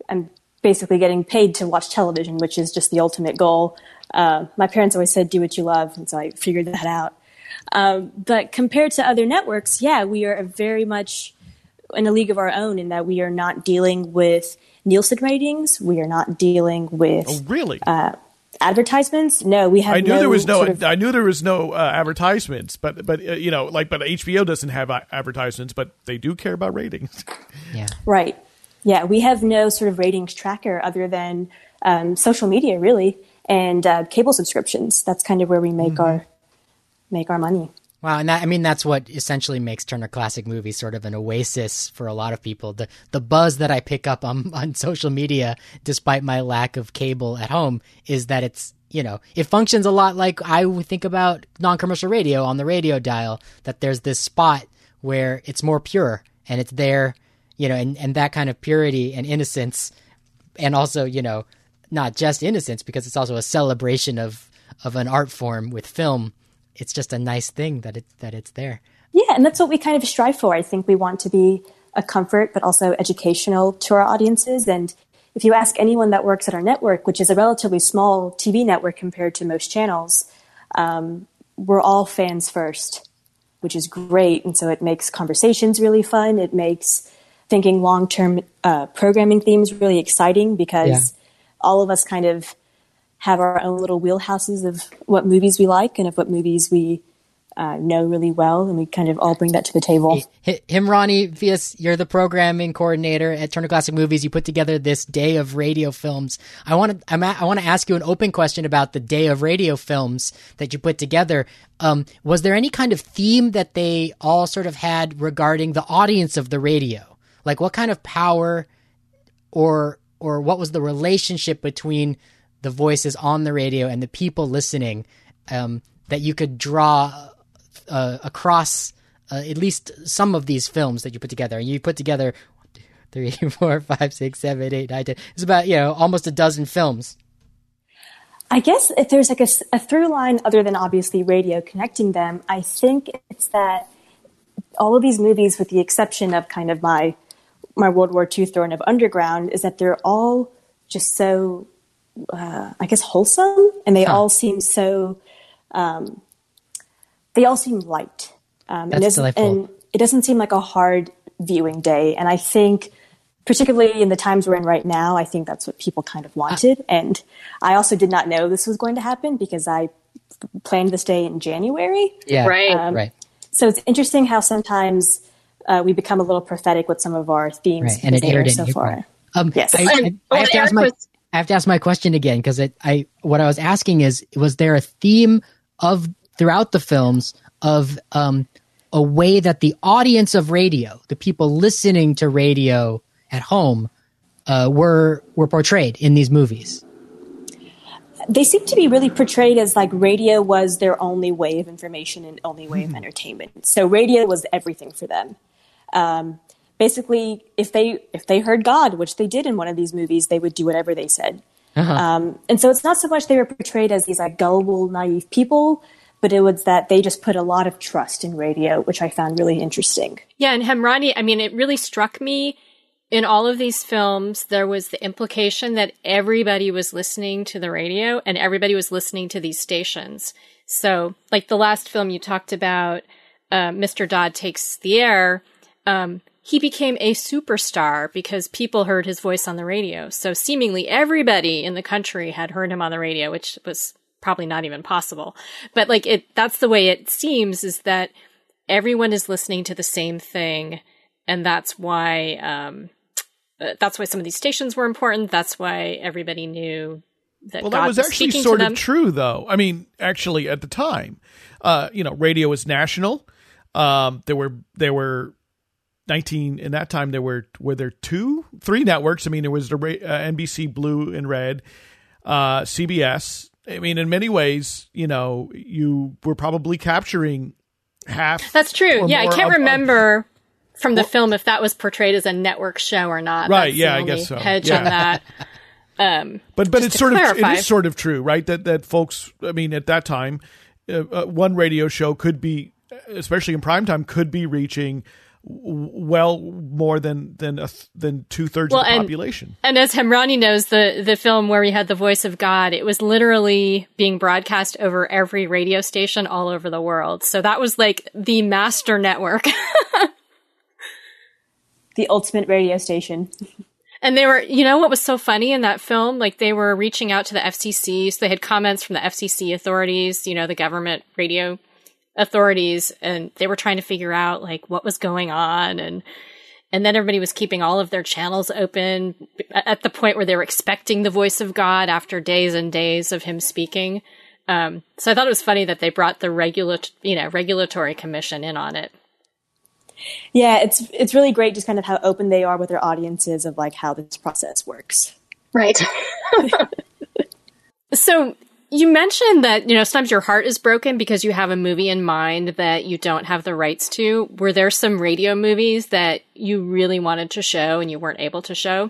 am basically getting paid to watch television, which is just the ultimate goal. Uh, my parents always said, "Do what you love," and so I figured that out. Um, but compared to other networks, yeah, we are very much in a league of our own in that we are not dealing with Nielsen ratings. We are not dealing with oh, really uh, advertisements. No, we have. I knew no there was no. Sort of, I knew there was no uh, advertisements, but but uh, you know, like, but HBO doesn't have advertisements, but they do care about ratings. Yeah. Right. Yeah, we have no sort of ratings tracker other than um, social media, really, and uh, cable subscriptions. That's kind of where we make mm-hmm. our make our money. Wow, and that, I mean that's what essentially makes Turner Classic Movies sort of an oasis for a lot of people. The the buzz that I pick up on on social media, despite my lack of cable at home, is that it's you know it functions a lot like I think about non-commercial radio on the radio dial. That there's this spot where it's more pure and it's there, you know, and and that kind of purity and innocence, and also you know not just innocence because it's also a celebration of of an art form with film it's just a nice thing that it that it's there. Yeah, and that's what we kind of strive for. I think we want to be a comfort, but also educational to our audiences. And if you ask anyone that works at our network, which is a relatively small TV network compared to most channels, um, we're all fans first, which is great. And so it makes conversations really fun. It makes thinking long term uh, programming themes really exciting because yeah. all of us kind of have our own little wheelhouses of what movies we like and of what movies we uh, know really well, and we kind of all bring that to the table. Himrani Vyas, you're the programming coordinator at Turner Classic Movies. You put together this day of radio films. I want to I want to ask you an open question about the day of radio films that you put together. Um, was there any kind of theme that they all sort of had regarding the audience of the radio? Like what kind of power or or what was the relationship between the voices on the radio and the people listening um, that you could draw uh, across uh, at least some of these films that you put together. And you put together three, four, five, six, seven, eight, nine, ten. It's about you know almost a dozen films. I guess if there's like a, a through line other than obviously radio connecting them, I think it's that all of these movies, with the exception of kind of my my World War II Throne of Underground, is that they're all just so, uh, I guess, wholesome, and they huh. all seem so um, they all seem light. Um, That's and, and it doesn't seem like a hard viewing day. And I think, particularly in the times we're in right now, I think that's what people kind of wanted. Uh, and I also did not know this was going to happen because I planned this day in January. Yeah, right, um, right. So it's interesting how sometimes uh, we become a little prophetic with some of our themes. Right. And it aired in so April. far. Um, yes. I, I, I, have to ask my, I have to ask my question again because I what I was asking is was there a theme of throughout the films of um, a way that the audience of radio, the people listening to radio at home, uh, were were portrayed in these movies. They seem to be really portrayed as like radio was their only way of information and only way of entertainment. So radio was everything for them. Um, basically, if they if they heard God, which they did in one of these movies, they would do whatever they said. Uh-huh. Um, and so it's not so much they were portrayed as these like gullible, naive people, but it was that they just put a lot of trust in radio, which I found really interesting. Yeah, and Hemrani, I mean, it really struck me in all of these films, there was the implication that everybody was listening to the radio and everybody was listening to these stations. So, like the last film you talked about, uh, Mr. Dodd Takes the Air, um, he became a superstar because people heard his voice on the radio. So seemingly everybody in the country had heard him on the radio, which was probably not even possible. But like it, that's the way it seems is that everyone is listening to the same thing. And that's why, um, uh, that's why some of these stations were important. That's why everybody knew that well, God that was actually speaking sort of true, though. I mean, actually, at the time, uh, you know, radio was national. Um, there were there were nineteen in that time. There were were there two, three networks. I mean, there was the uh, NBC Blue and Red, uh, CBS. I mean, in many ways, you know, you were probably capturing half. That's true. Yeah, I can't of- of- remember from the film if that was portrayed as a network show or not. Right, That's yeah, I guess so. Hedge Yeah. on that. Um, But but it's sort of it is sort of true, right? That that folks, I mean, at that time, uh, uh, one radio show could be, especially in prime time, could be reaching well more than than a th- than two thirds Well, of the and- population. And as Hemrani knows, the the film where we had the voice of God, it was literally being broadcast over every radio station all over the world. So that was like the master network. The ultimate radio station. And they were, you know, what was so funny in that film? Like they were reaching out to the FCC. So they had comments from the FCC authorities, you know, the government radio authorities, and they were trying to figure out like what was going on. And, and then everybody was keeping all of their channels open at the point where they were expecting the voice of God after days and days of him speaking. Um, so I thought it was funny that they brought the regula- you know, regulatory commission in on it. Yeah, it's it's really great just kind of how open they are with their audiences of like how this process works. Right. So you mentioned that, you know, sometimes your heart is broken because you have a movie in mind that you don't have the rights to. Were there some radio movies that you really wanted to show and you weren't able to show?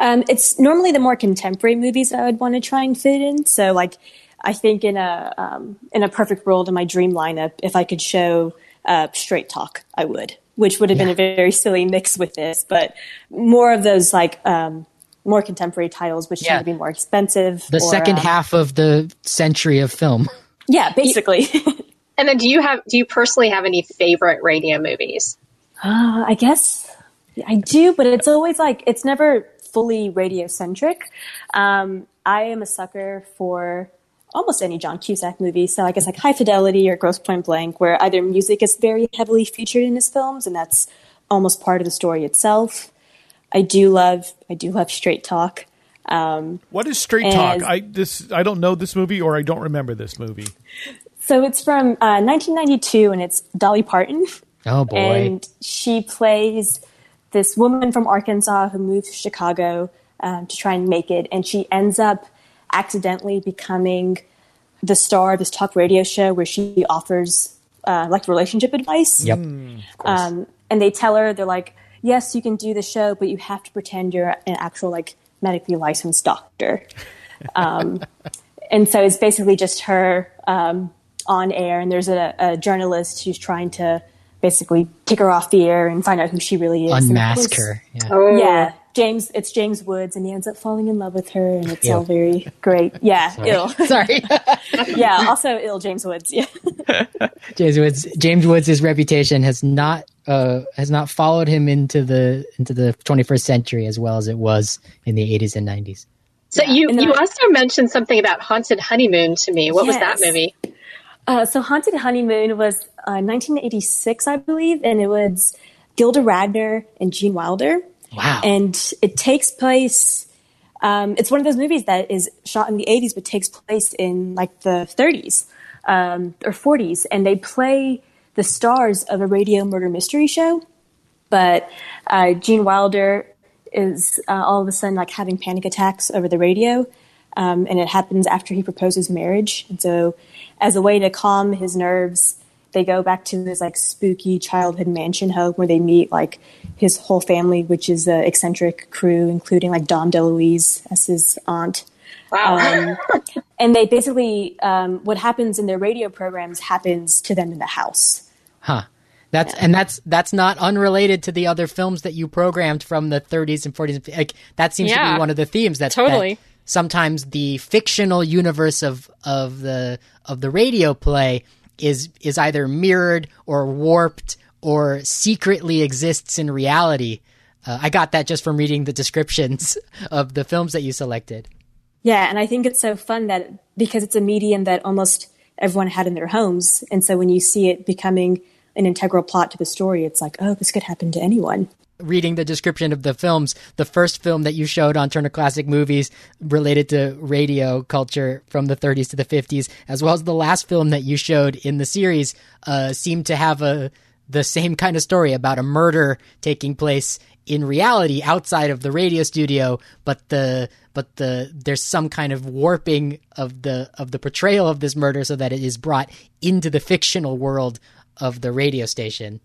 Um, it's normally the more contemporary movies that I would want to try and fit in. So, like, I think in a um, in a perfect world, in my dream lineup, if I could show uh, Straight Talk, I would, which would have been a very silly mix with this, but more of those like um, more contemporary titles, which Yeah. tend to be more expensive. The or, second um, half of the century of film. yeah, basically. And then do you have do you personally have any favorite radio movies? Uh, I guess I do, but it's always like it's never fully radio centric. Um, I am a sucker for almost any John Cusack movie. So I guess like High Fidelity or Grosse Pointe Blank, where either music is very heavily featured in his films, and that's almost part of the story itself. I do love I do love Straight Talk. Um, what is Straight Talk? I this I don't know this movie or I don't remember this movie. So it's from uh, 1992, and it's Dolly Parton. Oh boy! And she plays this woman from Arkansas who moves to Chicago um, to try and make it, and she ends up accidentally becoming the star of this talk radio show where she offers uh, like relationship advice. Yep. Mm, Um, and they tell her they're like, yes, you can do the show, but you have to pretend you're an actual like medically licensed doctor. Um, and so it's basically just her um, on air, and there's a, a journalist who's trying to basically kick her off the air and find out who she really is. Unmask her. Yeah. Oh. Yeah, James. It's James Woods, and he ends up falling in love with her, and it's all very great. Yeah, Sorry. ill. Sorry. yeah, also ill. James Woods. Yeah. James Woods James Woods' reputation has not uh, has not followed him into the into the 21st century as well as it was in the 80s and 90s. So you you also mentioned something about Haunted Honeymoon to me. What was that movie? Uh, so Haunted Honeymoon was uh, 1986, I believe, and it was Gilda Radner and Gene Wilder. Wow. And it takes place. Um, it's one of those movies that is shot in the 80s, but takes place in like the 30s um, or 40s, and they play the stars of a radio murder mystery show. But uh, Gene Wilder is uh, all of a sudden like having panic attacks over the radio, um, and it happens after he proposes marriage. And so, as a way to calm his nerves, they go back to his like spooky childhood mansion home where they meet like his whole family, which is an eccentric crew, including like Dom DeLuise as his aunt. Wow. Um, and they basically, um, what happens in their radio programs happens to them in the house. Huh. That's and that's that's not unrelated to the other films that you programmed from the 30s and 40s. Like that seems to be one of the themes that Totally. that sometimes the fictional universe of of the of the radio play is is either mirrored or warped or secretly exists in reality. Uh, I got that just from reading the descriptions of the films that you selected. Yeah, and I think it's so fun that because it's a medium that almost everyone had in their homes, and so when you see it becoming an integral plot to the story, it's like, oh, this could happen to anyone. reading the description of the films, the first film that you showed on Turner Classic Movies related to radio culture from the 30s to the 50s, as well as the last film that you showed in the series, uh, seemed to have a the same kind of story about a murder taking place in reality outside of the radio studio, but the but the there's some kind of warping of the of the portrayal of this murder so that it is brought into the fictional world of the radio station.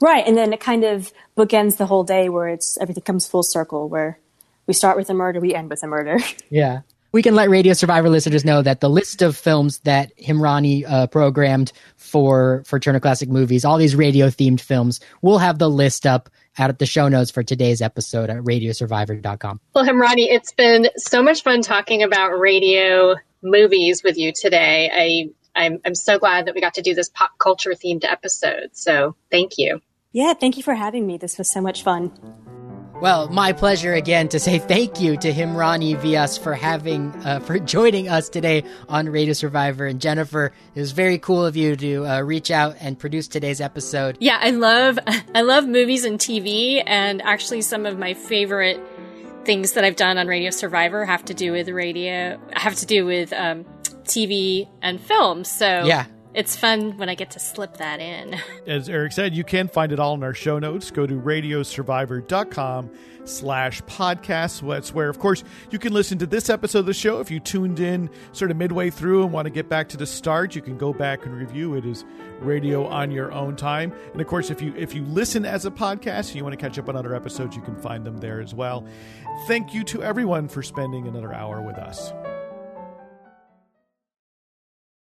Right, and then it kind of bookends the whole day where it's everything comes full circle, where we start with a murder, we end with a murder. Yeah. We can let Radio Survivor listeners know that the list of films that Himrani uh, programmed for for Turner Classic Movies, all these radio themed films, we'll have the list up out at the show notes for today's episode at radiosurvivor.com. Well, Himrani, it's been so much fun talking about radio movies with you today. I I'm I'm so glad that we got to do this pop culture themed episode. So thank you. yeah, thank you for having me. This was so much fun. Well, my pleasure again to say thank you to Himrani Vyas for having uh, for joining us today on Radio Survivor and Jennifer. It was very cool of you to uh, reach out and produce today's episode. Yeah, I love I love movies and TV, and actually, some of my favorite things that I've done on Radio Survivor have to do with radio, have to do with um, TV and film. So Yeah. it's fun when I get to slip that in. As Eric said, you can find it all in our show notes. Go to radiosurvivor.com slash podcasts. That's where, of course, you can listen to this episode of the show. If you tuned in sort of midway through and want to get back to the start, you can go back and review. It is radio on your own time. And of course, if you if you listen as a podcast and you want to catch up on other episodes, you can find them there as well. Thank you to everyone for spending another hour with us.